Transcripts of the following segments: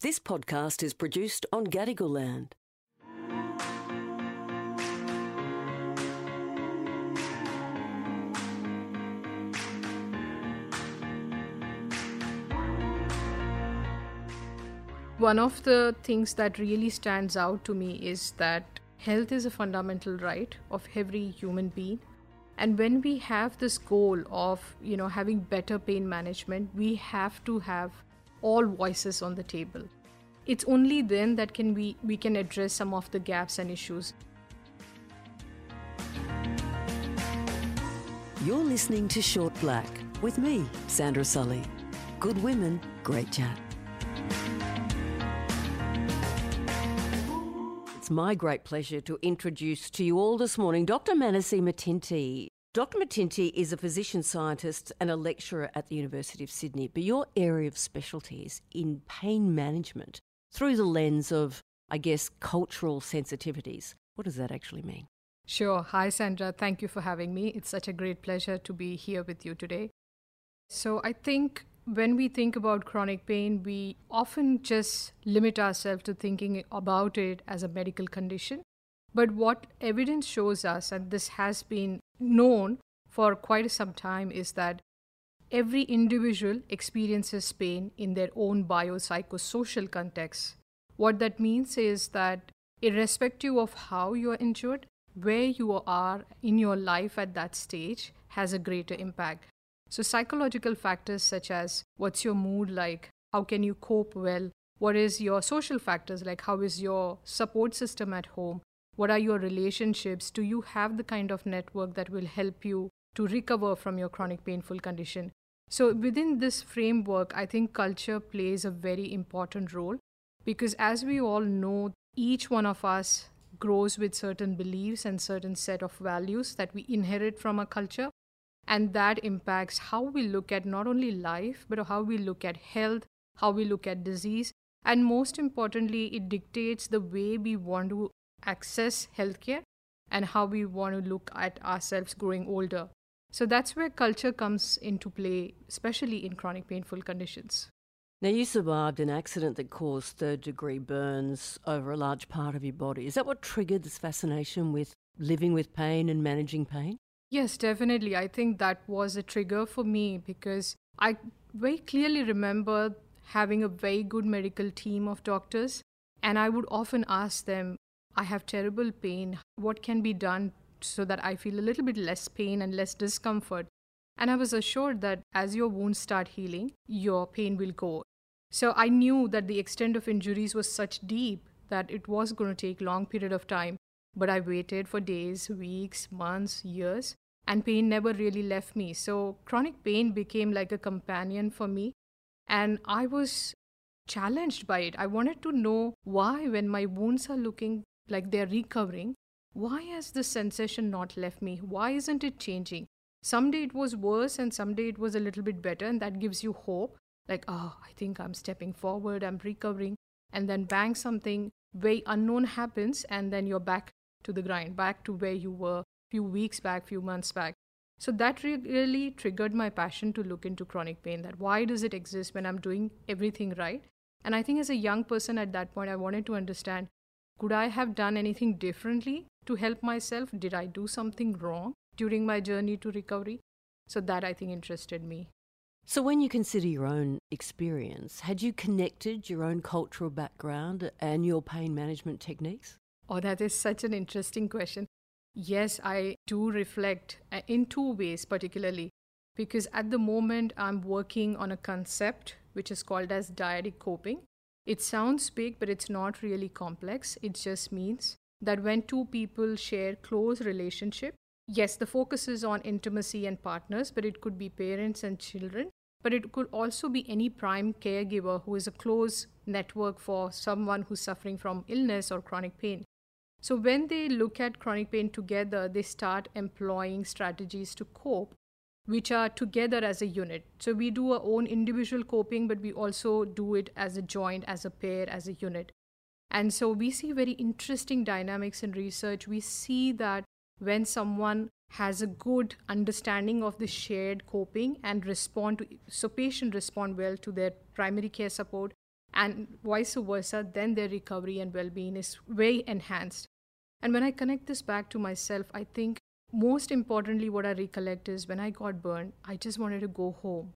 This podcast is produced on Gadigal land. One of the things that really stands out to me is that health is a fundamental right of every human being. And when we have this goal of, you know, having better pain management, we have to have all voices on the table. It's only then that can we, we can address some of the gaps and issues. You're listening to Short Black with me, Sandra Sully. Good women, great chat. It's my great pleasure to introduce to you all this morning Dr. Manasi Mittinty. Dr. Mittinty is a physician scientist and a lecturer at the University of Sydney, but your area of specialty is in pain management through the lens of, I guess, cultural sensitivities. What does that actually mean? Sure. Hi, Sandra. Thank you for having me. It's such a great pleasure to be here with you today. So, I think when we think about chronic pain, we often just limit ourselves to thinking about it as a medical condition. But what evidence shows us, and this has been known for quite some time, is that every individual experiences pain in their own biopsychosocial context. What that means is that, irrespective of how you are injured, where you are in your life at that stage has a greater impact. So, psychological factors such as what's your mood like, how can you cope well, what is your social factors like, how is your support system at home, what are your relationships, do you have the kind of network that will help you to recover from your chronic painful condition. So, within this framework, I think culture plays a very important role because, as we all know, each one of us grows with certain beliefs and certain set of values that we inherit from our culture. And that impacts how we look at not only life but how we look at health how we look at disease. And most importantly it dictates the way we want to access healthcare and how we want to look at ourselves growing older so that's where culture comes into play especially in chronic painful conditions now, you survived an accident that caused third degree burns over a large part of your body. Is that what triggered this fascination with living with pain and managing pain? Yes, definitely. I think that was a trigger for me because I very clearly remember having a very good medical team of doctors, and I would often ask them, I have terrible pain. What can be done so that I feel a little bit less pain and less discomfort? And I was assured that as your wounds start healing, your pain will go. So I knew that the extent of injuries was such deep that it was going to take long period of time but I waited for days, weeks, months, years, and pain never really left me. So chronic pain became like a companion for me, and I was challenged by it. I wanted to know why, when my wounds are looking like they're recovering, why has this sensation not left me? Why isn't it changing? Someday it was worse, and someday it was a little bit better, and that gives you hope. Like, oh, I think I'm stepping forward, I'm recovering. And then bang, something very unknown happens, and then you're back to the grind, back to where you were few weeks back, few months back. So that really triggered my passion to look into chronic pain. That why does it exist when I'm doing everything right? And I think as a young person at that point, I wanted to understand could I have done anything differently to help myself? Did I do something wrong during my journey to recovery? So that I think interested me. So, when you consider your own experience, had you connected your own cultural background and your pain management techniques? Oh, that is such an interesting question. Yes, I do reflect uh, in two ways, particularly because at the moment I'm working on a concept which is called as dyadic coping. It sounds big, but it's not really complex. It just means that when two people share close relationship, yes, the focus is on intimacy and partners, but it could be parents and children. but it could also be any prime caregiver who is a close network for someone who's suffering from illness or chronic pain. So, when they look at chronic pain together, they start employing strategies to cope, which are together as a unit. So, we do our own individual coping, but we also do it as a joint, as a pair, as a unit. And so, we see very interesting dynamics in research. We see that when someone has a good understanding of the shared coping and respond to so patient respond well to their primary care support and vice versa then their recovery and well-being is way enhanced and when i connect this back to myself i think most importantly what i recollect is when i got burned i just wanted to go home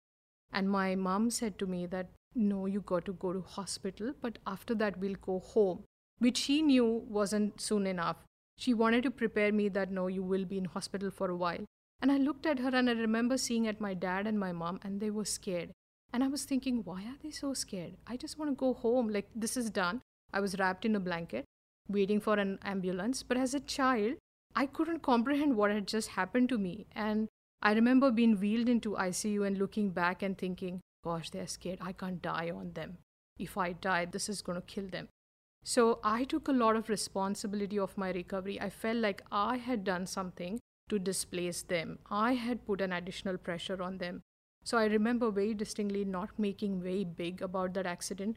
and my mom said to me that no you got to go to hospital but after that we'll go home which she knew wasn't soon enough she wanted to prepare me that no, you will be in hospital for a while. And I looked at her and I remember seeing at my dad and my mom and they were scared. And I was thinking, why are they so scared? I just want to go home. Like, this is done. I was wrapped in a blanket, waiting for an ambulance. But as a child, I couldn't comprehend what had just happened to me. And I remember being wheeled into ICU and looking back and thinking, gosh, they're scared. I can't die on them. If I die, this is going to kill them. So I took a lot of responsibility of my recovery. I felt like I had done something to displace them. I had put an additional pressure on them. So I remember very distinctly not making very big about that accident.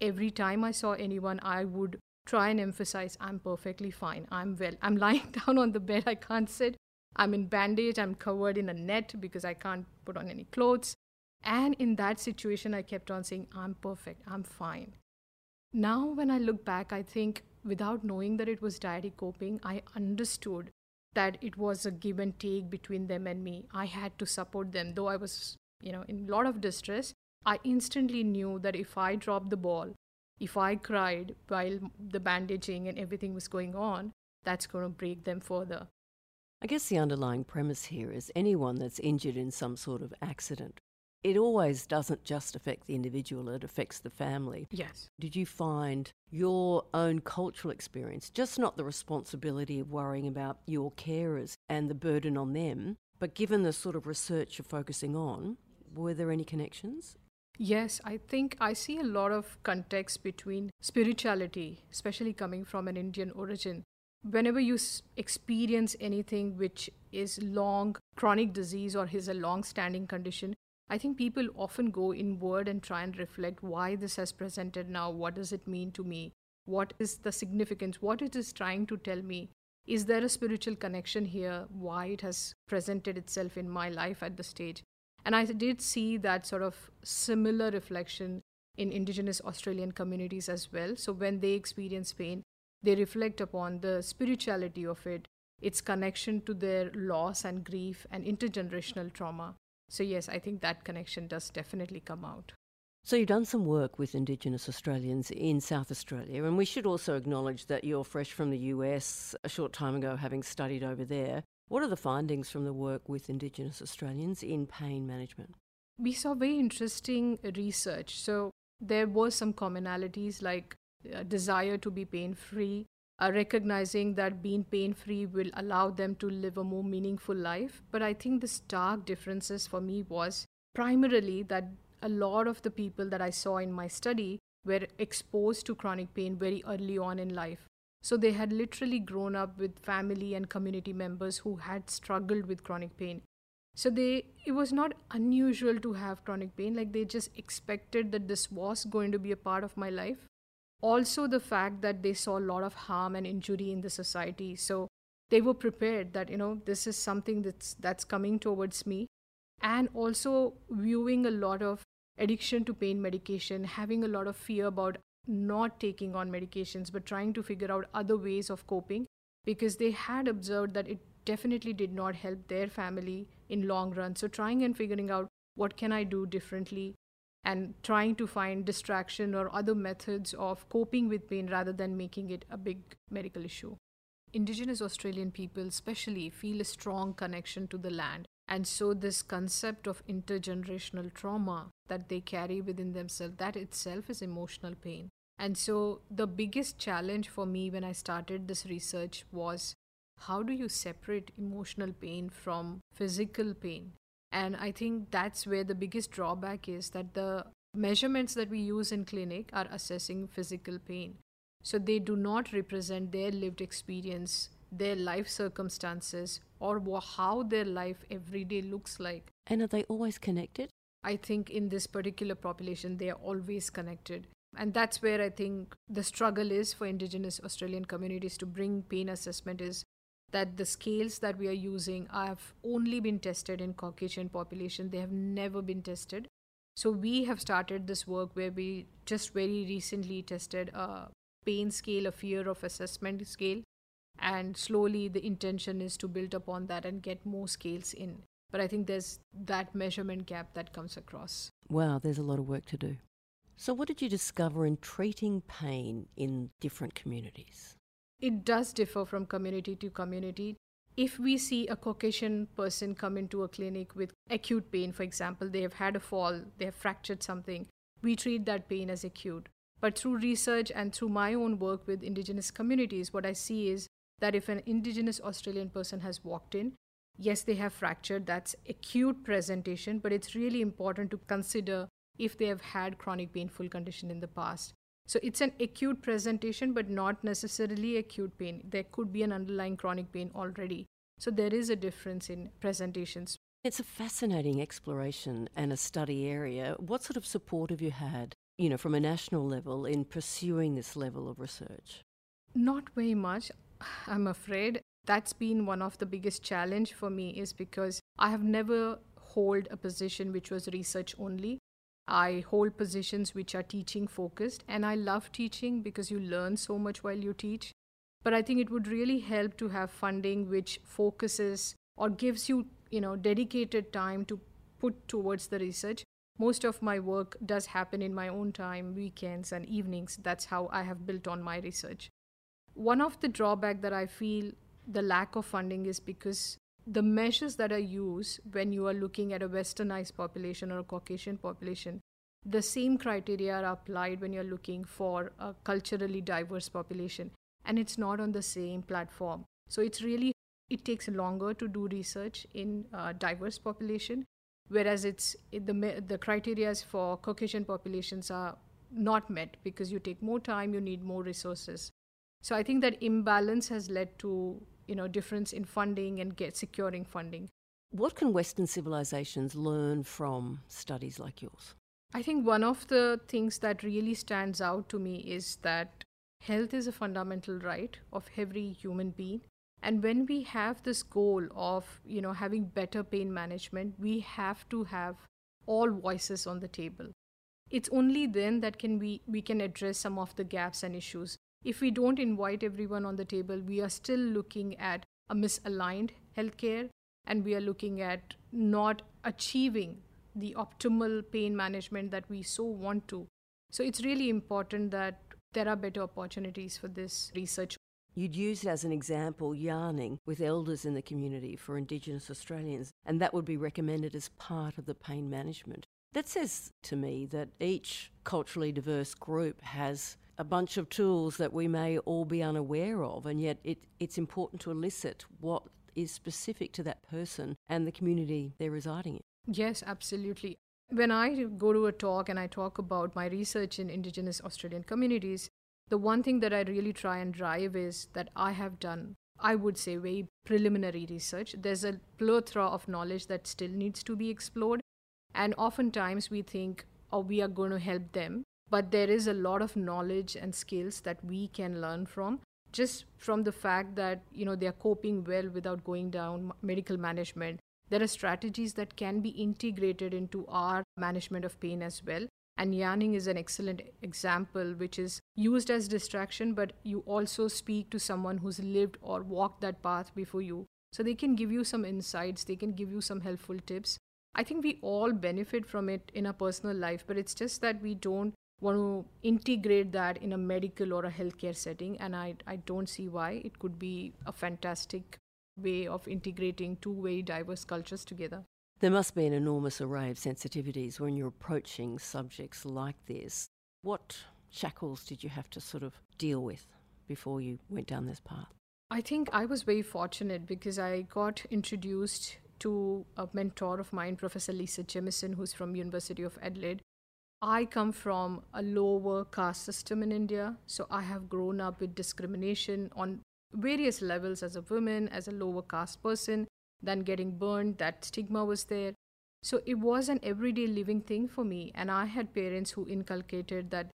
Every time I saw anyone, I would try and emphasize I'm perfectly fine. I'm well. I'm lying down on the bed. I can't sit. I'm in bandage. I'm covered in a net because I can't put on any clothes. And in that situation, I kept on saying, I'm perfect. I'm fine. Now, when I look back, I think without knowing that it was dyadic coping, I understood that it was a give and take between them and me. I had to support them, though I was, you know, in a lot of distress. I instantly knew that if I dropped the ball, if I cried while the bandaging and everything was going on, that's going to break them further. I guess the underlying premise here is anyone that's injured in some sort of accident it always doesn't just affect the individual, it affects the family. Yes. Did you find your own cultural experience, just not the responsibility of worrying about your carers and the burden on them, but given the sort of research you're focusing on, were there any connections? Yes, I think I see a lot of context between spirituality, especially coming from an Indian origin. Whenever you experience anything which is long chronic disease or is a long standing condition, I think people often go inward and try and reflect why this has presented now. What does it mean to me? What is the significance? What it is trying to tell me? Is there a spiritual connection here? Why it has presented itself in my life at the stage? And I did see that sort of similar reflection in Indigenous Australian communities as well. So when they experience pain, they reflect upon the spirituality of it, its connection to their loss and grief and intergenerational trauma. So, yes, I think that connection does definitely come out. So, you've done some work with Indigenous Australians in South Australia, and we should also acknowledge that you're fresh from the US a short time ago, having studied over there. What are the findings from the work with Indigenous Australians in pain management? We saw very interesting research. So, there were some commonalities like a desire to be pain free, uh, recognizing that being pain free will allow them to live a more meaningful life. But I think the stark differences for me was primarily that a lot of the people that I saw in my study were exposed to chronic pain very early on in life. So they had literally grown up with family and community members who had struggled with chronic pain. So they it was not unusual to have chronic pain like they just expected that this was going to be a part of my life. Also the fact that they saw a lot of harm and injury in the society. So they were prepared that you know this is something that's that's coming towards me. And also viewing a lot of addiction to pain medication having a lot of fear about not taking on medications but trying to figure out other ways of coping because they had observed that it definitely did not help their family in long run so trying and figuring out what can i do differently and trying to find distraction or other methods of coping with pain rather than making it a big medical issue. Indigenous Australian people, especially, feel a strong connection to the land. And so, this concept of intergenerational trauma that they carry within themselves, that itself is emotional pain. And so, the biggest challenge for me when I started this research was how do you separate emotional pain from physical pain? And I think that's where the biggest drawback is that the measurements that we use in clinic are assessing physical pain. So they do not represent their lived experience, their life circumstances, or how their life every day looks like. And are they always connected? I think in this particular population, they are always connected. And that's where I think the struggle is for Indigenous Australian communities to bring pain assessment is that the scales that we are using have only been tested in Caucasian population. They have never been tested. So we have started this work where we just very recently tested a pain scale, a fear of assessment scale, and slowly the intention is to build upon that and get more scales in. But I think there's that measurement gap that comes across. Wow, there's a lot of work to do. So, what did you discover in treating pain in different communities? It does differ from community to community. If we see a Caucasian person come into a clinic with acute pain, for example, they have had a fall, they have fractured something, we treat that pain as acute. But through research and through my own work with Indigenous communities, what I see is that if an Indigenous Australian person has walked in, yes, they have fractured, that's acute presentation, but it's really important to consider if they have had chronic painful condition in the past. So it's an acute presentation, but not necessarily acute pain. There could be an underlying chronic pain already. So there is a difference in presentations. It's a fascinating exploration and a study area. What sort of support have you had, you know, from a national level in pursuing this level of research? Not very much, I'm afraid. That's been one of the biggest challenge for me is because I have never hold a position which was research only. I hold positions which are teaching focused, and I love teaching because you learn so much while you teach. But I think it would really help to have funding which focuses or gives you, you know, dedicated time to put towards the research. Most of my work does happen in my own time, weekends and evenings. That's how I have built on my research. One of the drawback that I feel the lack of funding is because the measures that are used when you are looking at a westernized population or a Caucasian population, the same criteria are applied when you're looking for a culturally diverse population. And it's not on the same platform. So it's really, it takes longer to do research in a diverse population, whereas it's the, the criteria for Caucasian populations are not met because you take more time, you need more resources. So I think that imbalance has led to you know difference in funding and get securing funding. What can Western civilizations learn from studies like yours? I think one of the things that really stands out to me is that health is a fundamental right of every human being and when we have this goal of you know having better pain management we have to have all voices on the table it's only then that can we we can address some of the gaps and issues if we don't invite everyone on the table, we are still looking at a misaligned healthcare and we are looking at not achieving the optimal pain management that we so want to. So it's really important that there are better opportunities for this research. You'd use as an example yarning with elders in the community for Indigenous Australians, and that would be recommended as part of the pain management. That says to me that each culturally diverse group has a bunch of tools that we may all be unaware of, and yet it, it's important to elicit what is specific to that person and the community they're residing in. Yes, absolutely. When I go to a talk and I talk about my research in Indigenous Australian communities, the one thing that I really try and drive is that I have done, I would say, very preliminary research. There's a plethora of knowledge that still needs to be explored. And oftentimes we think, oh, we are going to help them but there is a lot of knowledge and skills that we can learn from just from the fact that you know they are coping well without going down medical management. There are strategies that can be integrated into our management of pain as well. And yarning is an excellent example which is used as distraction but you also speak to someone who's lived or walked that path before you. So they can give you some insights they can give you some helpful tips. I think we all benefit from it in our personal life but it's just that we don't want to integrate that in a medical or a healthcare setting and I, I don't see why. It could be a fantastic way of integrating two very diverse cultures together. There must be an enormous array of sensitivities when you're approaching subjects like this. What shackles did you have to sort of deal with before you went down this path? I think i was very fortunate because i got introduced to a mentor of mine, Professor Lisa Jamieson, who's from University of Adelaide. I come from a lower caste system in India, so I have grown up with discrimination on various levels as a woman, as a lower caste person, then getting burned, that stigma was there. So it was an everyday living thing for me. And I had parents who inculcated that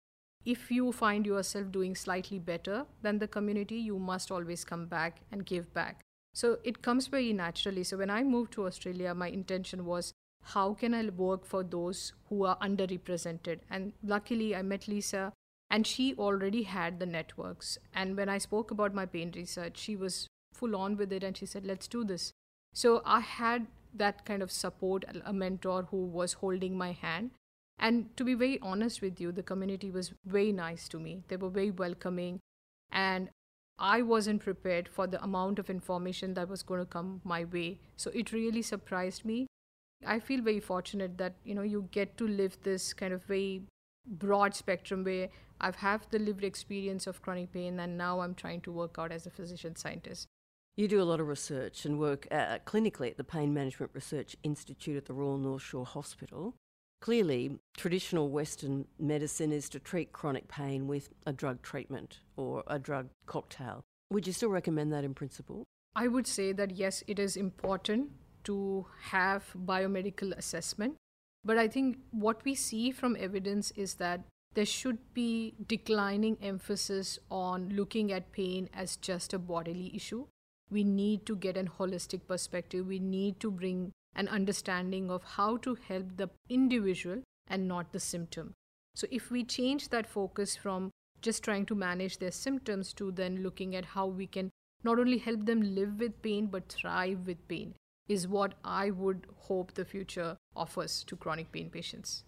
if you find yourself doing slightly better than the community, you must always come back and give back. So it comes very naturally. So when I moved to Australia, my intention was how can I work for those who are underrepresented? And luckily, I met Lisa, and she already had the networks. And when I spoke about my pain research, she was full on with it and she said, let's do this. So I had that kind of support, a mentor who was holding my hand. And to be very honest with you, the community was very nice to me. They were very welcoming. And I wasn't prepared for the amount of information that was going to come my way. So it really surprised me. I feel very fortunate that, you know, you get to live this kind of very broad spectrum where I've had the lived experience of chronic pain and now I'm trying to work out as a physician scientist. You do a lot of research and work uh, clinically at the Pain Management Research Institute at the Royal North Shore Hospital. Clearly, traditional Western medicine is to treat chronic pain with a drug treatment or a drug cocktail. Would you still recommend that in principle? I would say that yes, it is important to have biomedical assessment. But I think what we see from evidence is that there should be declining emphasis on looking at pain as just a bodily issue. We need to get an holistic perspective. We need to bring an understanding of how to help the individual and not the symptom. So, if we change that focus from just trying to manage their symptoms to then looking at how we can not only help them live with pain but thrive with pain, is what I would hope the future offers to chronic pain patients.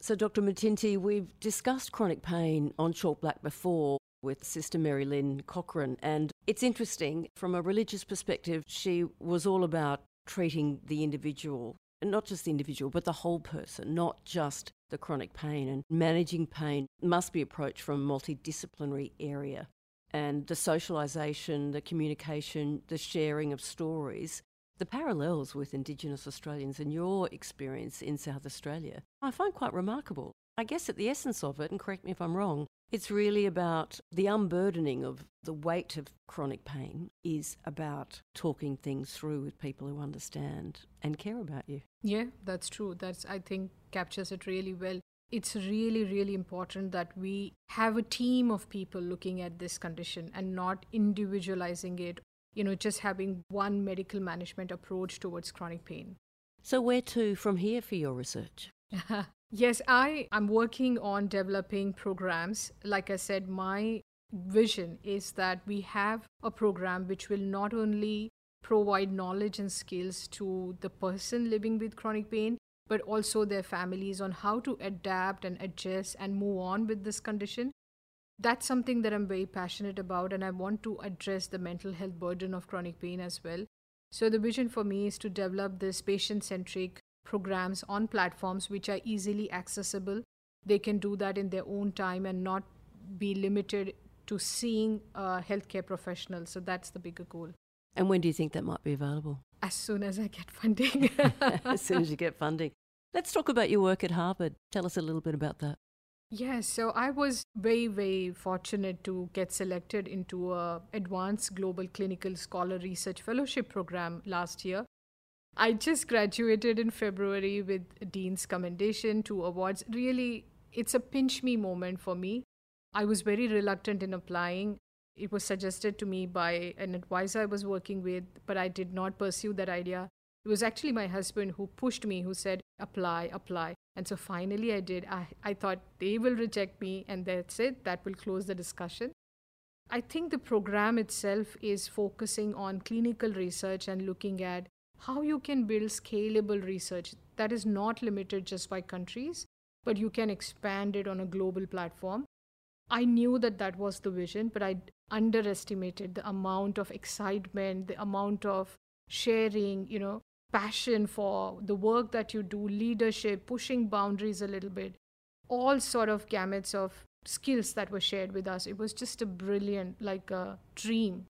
So, Dr. Mittinty, we've discussed chronic pain on Short Black before with Sister Mary Lynn Cochrane, and it's interesting from a religious perspective, she was all about treating the individual, and not just the individual, but the whole person, not just the chronic pain. And managing pain must be approached from a multidisciplinary area. And the socialisation, the communication, the sharing of stories the parallels with Indigenous Australians and your experience in South Australia, I find quite remarkable. I guess at the essence of it, and correct me if I'm wrong, it's really about the unburdening of the weight of chronic pain is about talking things through with people who understand and care about you. Yeah, that's true. That's I think captures it really well. It's really, really important that we have a team of people looking at this condition and not individualizing it you know, just having one medical management approach towards chronic pain. So, where to from here for your research? yes, I am working on developing programs. Like I said, my vision is that we have a program which will not only provide knowledge and skills to the person living with chronic pain, but also their families on how to adapt and adjust and move on with this condition that's something that I'm very passionate about, and I want to address the mental health burden of chronic pain as well. So, the vision for me is to develop this patient centric programs on platforms which are easily accessible. They can do that in their own time and not be limited to seeing a healthcare professional. So, that's the bigger goal. And when do you think that might be available? As soon as I get funding. as soon as you get funding. Let's talk about your work at Harvard. Tell us a little bit about that. Yes, so I was very, very fortunate to get selected into a advanced global clinical scholar research fellowship program last year. I just graduated in February with Dean's commendation, two awards. Really, it's a pinch me moment for me. I was very reluctant in applying. It was suggested to me by an advisor I was working with, but I did not pursue that idea. It was actually my husband who pushed me, who said, apply, apply. And so finally I did. I, I thought they will reject me and that's it. That will close the discussion. I think the program itself is focusing on clinical research and looking at how you can build scalable research that is not limited just by countries, but you can expand it on a global platform. I knew that that was the vision, but I underestimated the amount of excitement, the amount of sharing, you know, passion for the work that you do, leadership, pushing boundaries a little bit, all sort of gamuts of skills that were shared with us. It was just a brilliant, like a dream.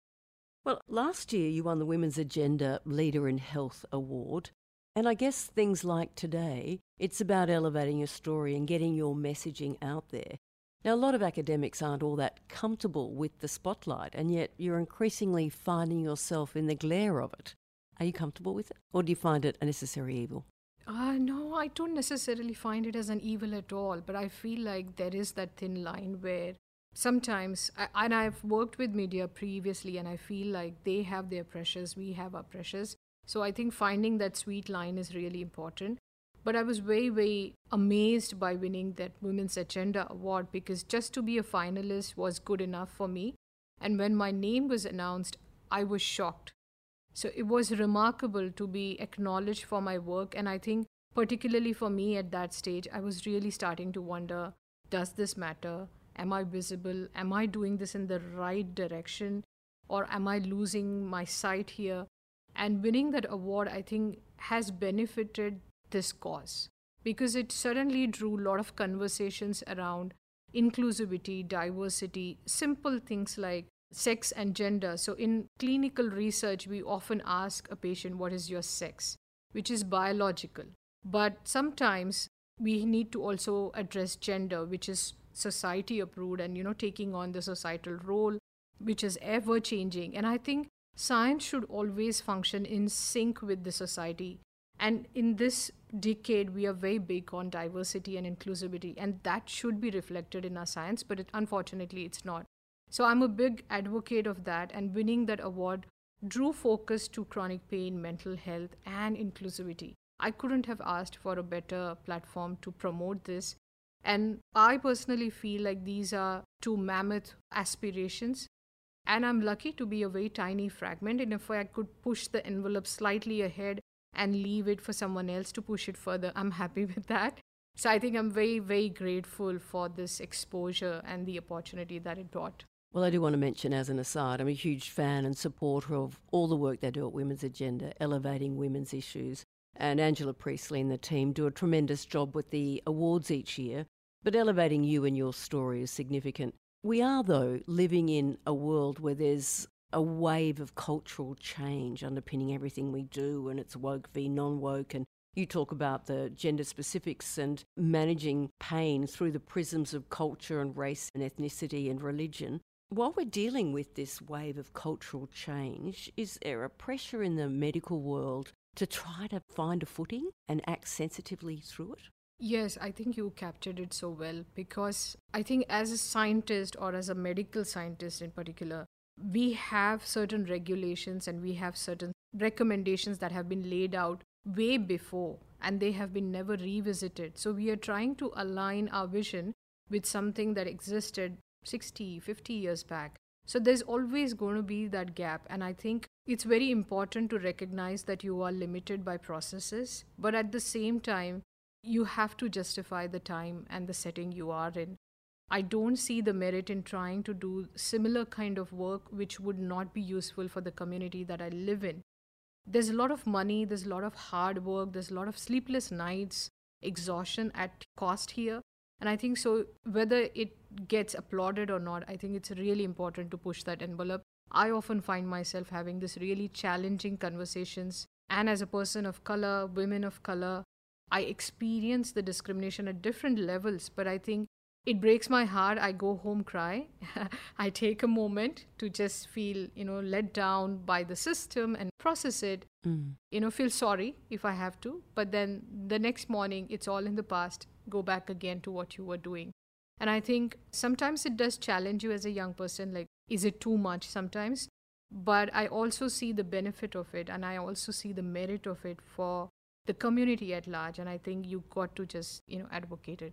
Well, last year you won the Women's Agenda Leader in Health Award. And I guess things like today, it's about elevating your story and getting your messaging out there. Now, a lot of academics aren't all that comfortable with the spotlight, and yet you're increasingly finding yourself in the glare of it. Are you comfortable with it, or do you find it a necessary evil? Uh, no, I don't necessarily find it as an evil at all, but I feel like there is that thin line where sometimes, and I've worked with media previously, and I feel like they have their pressures, we have our pressures. So I think finding that sweet line is really important. But I was very, very amazed by winning that Women's Agenda Award because just to be a finalist was good enough for me. And when my name was announced, I was shocked. So it was remarkable to be acknowledged for my work. And I think, particularly for me at that stage, I was really starting to wonder does this matter? Am I visible? Am I doing this in the right direction? Or am I losing my sight here? And winning that award, I think, has benefited this cause because it suddenly drew a lot of conversations around inclusivity, diversity, simple things like sex and gender. So, in clinical research, we often ask a patient, What is your sex? which is biological. But sometimes we need to also address gender, which is society approved and, you know, taking on the societal role, which is ever changing. And I think science should always function in sync with the society. And in this decade, we are very big on diversity and inclusivity, and that should be reflected in our science, but it, unfortunately, it's not. So I'm a big advocate of that, and winning that award drew focus to chronic pain, mental health, and inclusivity. I couldn't have asked for a better platform to promote this. And I personally feel like these are two mammoth aspirations and I'm lucky to be a very tiny fragment. And if I could push the envelope slightly ahead and leave it for someone else to push it further, I'm happy with that. So I think I'm very, very grateful for this exposure and the opportunity that it brought. Well, I do want to mention as an aside, I'm a huge fan and supporter of all the work they do at Women's Agenda, elevating women's issues. And Angela Priestley and the team do a tremendous job with the awards each year. But elevating you and your story is significant. We are, though, living in a world where there's a wave of cultural change underpinning everything we do, and it's woke v non woke. And you talk about the gender specifics and managing pain through the prisms of culture and race and ethnicity and religion. While we're dealing with this wave of cultural change, is there a pressure in the medical world to try to find a footing and act sensitively through it? Yes, I think you captured it so well because I think as a scientist or as a medical scientist in particular, we have certain regulations and we have certain recommendations that have been laid out way before and they have been never revisited. So we are trying to align our vision with something that existed 60, 50 years back. So there's always going to be that gap. And I think it's very important to recognize that you are limited by processes, but at the same time, you have to justify the time and the setting you are in. I don't see the merit in trying to do similar kind of work which would not be useful for the community that I live in. There's a lot of money, there's a lot of hard work, there's a lot of sleepless nights, exhaustion at cost here. And I think so, whether it gets applauded or not, I think it's really important to push that envelope. I often find myself having this really challenging conversations. And as a person of color, women of color, I experience the discrimination at different levels, but I think it breaks my heart. I go home, cry. I take a moment to just feel, you know, let down by the system and process it. Mm. You know, feel sorry if I have to. But then the next morning, it's all in the past. Go back again to what you were doing. And I think sometimes it does challenge you as a young person like, is it too much sometimes? But I also see the benefit of it and I also see the merit of it for the community at large. And I think you've got to just, you know, advocate it.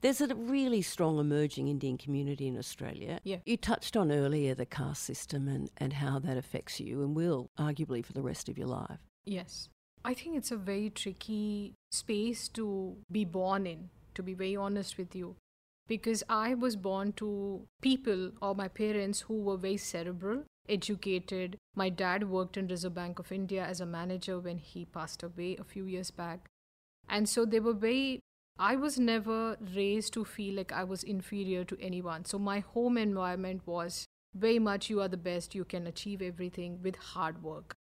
There's a really strong emerging Indian community in Australia. Yeah. You touched on earlier the caste system and, and how that affects you and will, arguably, for the rest of your life. Yes. I think it's a very tricky space to be born in, to be very honest with you. Because I was born to people or my parents who were very cerebral, educated. My dad worked in Reserve Bank of India as a manager when he passed away a few years back. And so they were very, I was never raised to feel like I was inferior to anyone. So my home environment was very much you are the best, you can achieve everything with hard work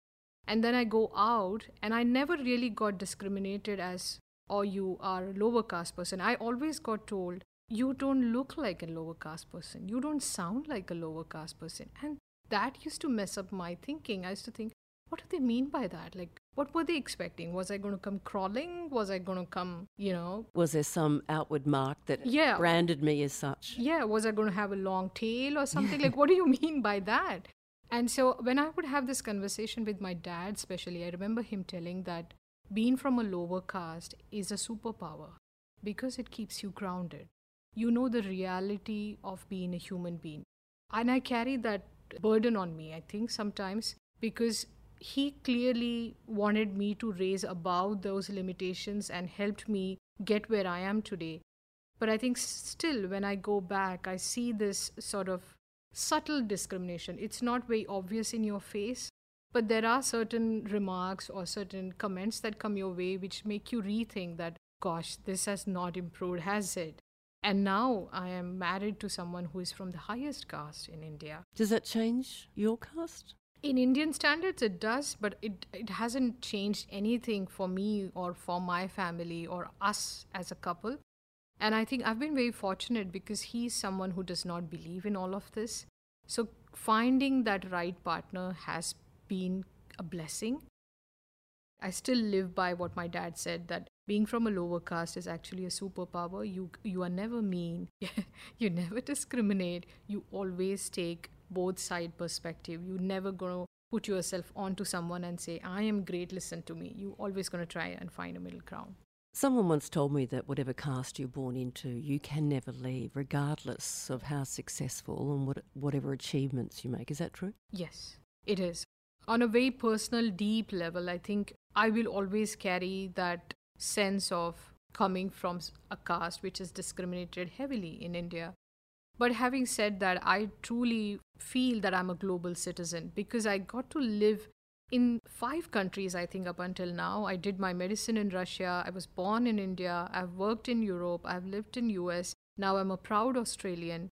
and then I go out and I never really got discriminated as or you are a lower caste person. I always got told you don't look like a lower caste person. You don't sound like a lower caste person. And that used to mess up my thinking. I used to think, what do they mean by that? Like, what were they expecting? Was I going to come crawling? Was I going to come, you know? Was there some outward mark that Yeah. branded me as such? Yeah, was I going to have a long tail or something? like, what do you mean by that? And so when I would have this conversation with my dad, especially, I remember him telling that being from a lower caste is a superpower because it keeps you grounded. You know the reality of being a human being. And I carry that burden on me, I think, sometimes because he clearly wanted me to raise above those limitations and helped me get where I am today. But I think still, when I go back, I see this sort of subtle discrimination. It's not very obvious in your face, but there are certain remarks or certain comments that come your way which make you rethink that, gosh, this has not improved, has it? And now I am married to someone who is from the highest caste in India. Does that change your caste? In Indian standards, it does, but it, it hasn't changed anything for me or for my family or us as a couple. And I think I've been very fortunate because he's someone who does not believe in all of this. So finding that right partner has been a blessing. I still live by what my dad said that being from a lower caste is actually a superpower. You you are never mean. you never discriminate. You always take both side perspective. You're never gonna put yourself onto someone and say, I am great, listen to me. You're always gonna try and find a middle ground. Someone once told me that whatever caste you're born into, you can never leave, regardless of how successful and what, whatever achievements you make. Is that true? Yes, it is. On a very personal, deep level, I think I will always carry that sense of coming from a caste which is discriminated heavily in India. But having said that, I truly feel that I'm a global citizen because I got to live in five countries, I think, up until now. I did my medicine in Russia. I was born in India. I've worked in Europe. I've lived in US. Now I'm a proud Australian.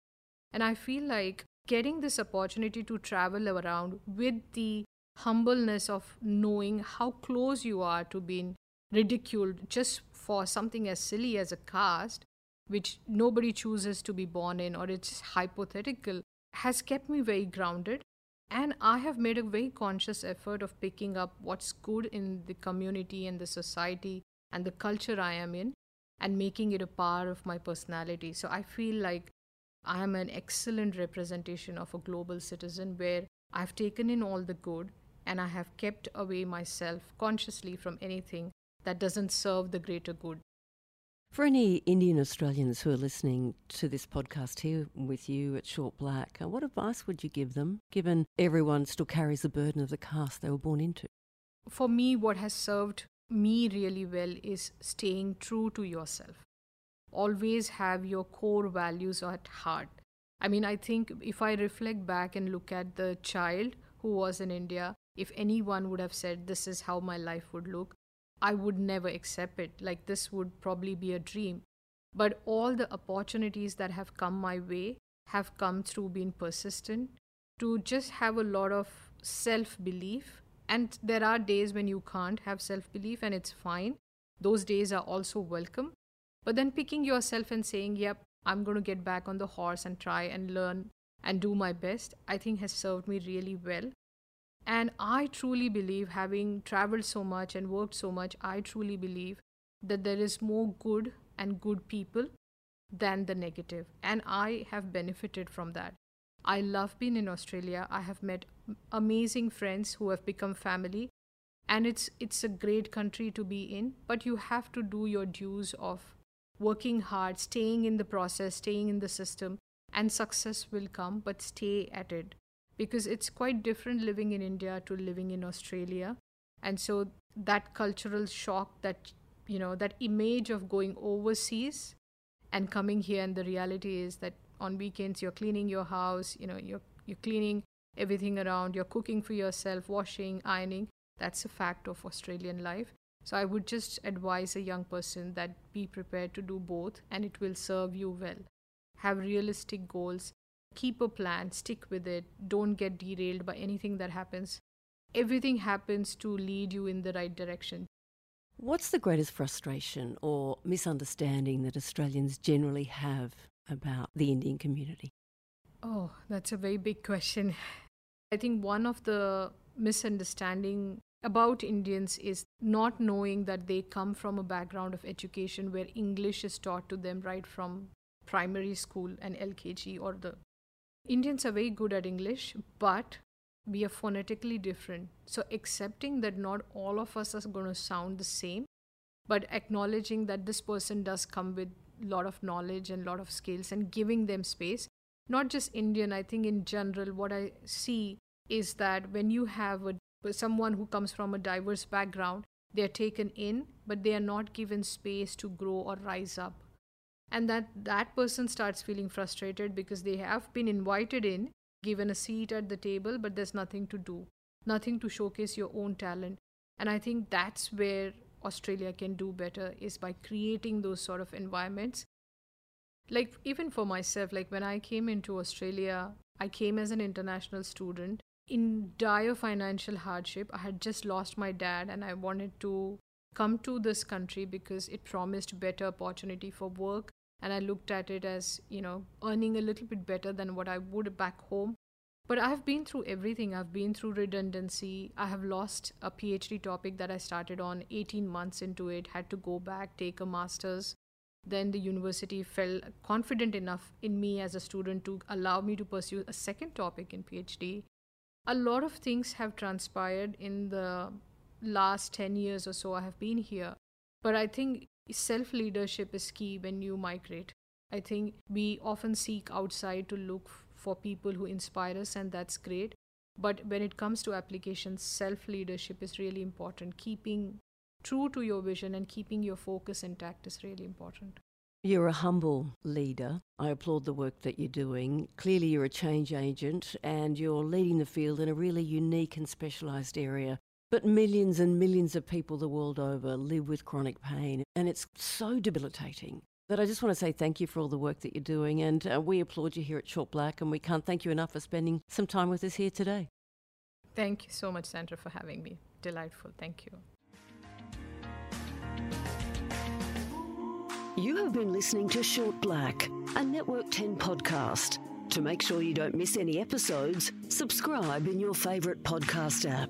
And I feel like getting this opportunity to travel around with the humbleness of knowing how close you are to being ridiculed just for something as silly as a caste, which nobody chooses to be born in or it's hypothetical, has kept me very grounded. And I have made a very conscious effort of picking up what's good in the community and the society and the culture I am in and making it a part of my personality. So I feel like I am an excellent representation of a global citizen where I've taken in all the good and I have kept away myself consciously from anything that doesn't serve the greater good. For any Indian Australians who are listening to this podcast here with you at Short Black, uh, what advice would you give them, given everyone still carries the burden of the caste they were born into? For me, what has served me really well is staying true to yourself. Always have your core values at heart. I mean, I think if I reflect back and look at the child who was in India, if anyone would have said, This is how my life would look, I would never accept it. Like, this would probably be a dream. But all the opportunities that have come my way have come through being persistent, to just have a lot of self belief. And there are days when you can't have self belief, and it's fine. Those days are also welcome. But then picking yourself and saying, Yep, I'm going to get back on the horse and try and learn and do my best, I think has served me really well. And I truly believe, having traveled so much and worked so much, I truly believe that there is more good and good people than the negative. And I have benefited from that. I love being in Australia. I have met amazing friends who have become family. And it's it's a great country to be in, but you have to do your dues of working hard, staying in the process, staying in the system, and success will come, but stay at it because it's quite different living in India to living in Australia. And so that cultural shock, that you know, that image of going overseas and coming here, and the reality is that on weekends you're cleaning your house, you know, you're you're cleaning everything around, you're cooking for yourself, washing, ironing. That's a fact of Australian life. So I would just advise a young person that be prepared to do both and it will serve you well. Have realistic goals keep a plan, stick with it, don't get derailed by anything that happens. Everything happens to lead you in the right direction. What's the greatest frustration or misunderstanding that Australians generally have about the Indian community? Oh, that's a very big question. I think one of the misunderstanding about Indians is not knowing that they come from a background of education where English is taught to them right from primary school and LKG or the Indians are very good at English, but we are phonetically different. So, accepting that not all of us are going to sound the same, but acknowledging that this person does come with a lot of knowledge and a lot of skills and giving them space. Not just Indian, I think in general, what I see is that when you have a, someone who comes from a diverse background, they are taken in, but they are not given space to grow or rise up and that that person starts feeling frustrated because they have been invited in given a seat at the table but there's nothing to do nothing to showcase your own talent. And i think that's where australia can do better is by creating those sort of environments. Like even for myself like when i came into australia i came as an international student. In dire financial hardship i had just lost my dad and i wanted to come to this country because it promised better opportunity for work and I looked at it as, you know, earning a little bit better than what I would back home. But I've been through everything. I've been through redundancy. I have lost a PhD topic that I started on 18 months into it, had to go back, take a master's. Then the university felt confident enough in me as a student to allow me to pursue a second topic in PhD. A lot of things have transpired in the last 10 years or so I have been here. But I think self leadership is key when you migrate. I think we often seek outside to look for people who inspire us, and that's great. But when it comes to applications, self leadership is really important. Keeping true to your vision and keeping your focus intact is really important. You're a humble leader. I applaud the work that you're doing. Clearly, you're a change agent and you're leading the field in a really unique and specialised area but millions and millions of people the world over live with chronic pain, and it's so debilitating. That I just want to say thank you for all the work that you're doing, and uh, we applaud you here at Short Black, and we can't thank you enough for spending some time with us here today. Thank you so much, Sandra, for having me. Delightful. Thank you. You have been listening to Short Black, a Network 10 podcast. To make sure you don't miss any episodes, subscribe in your favourite podcast app.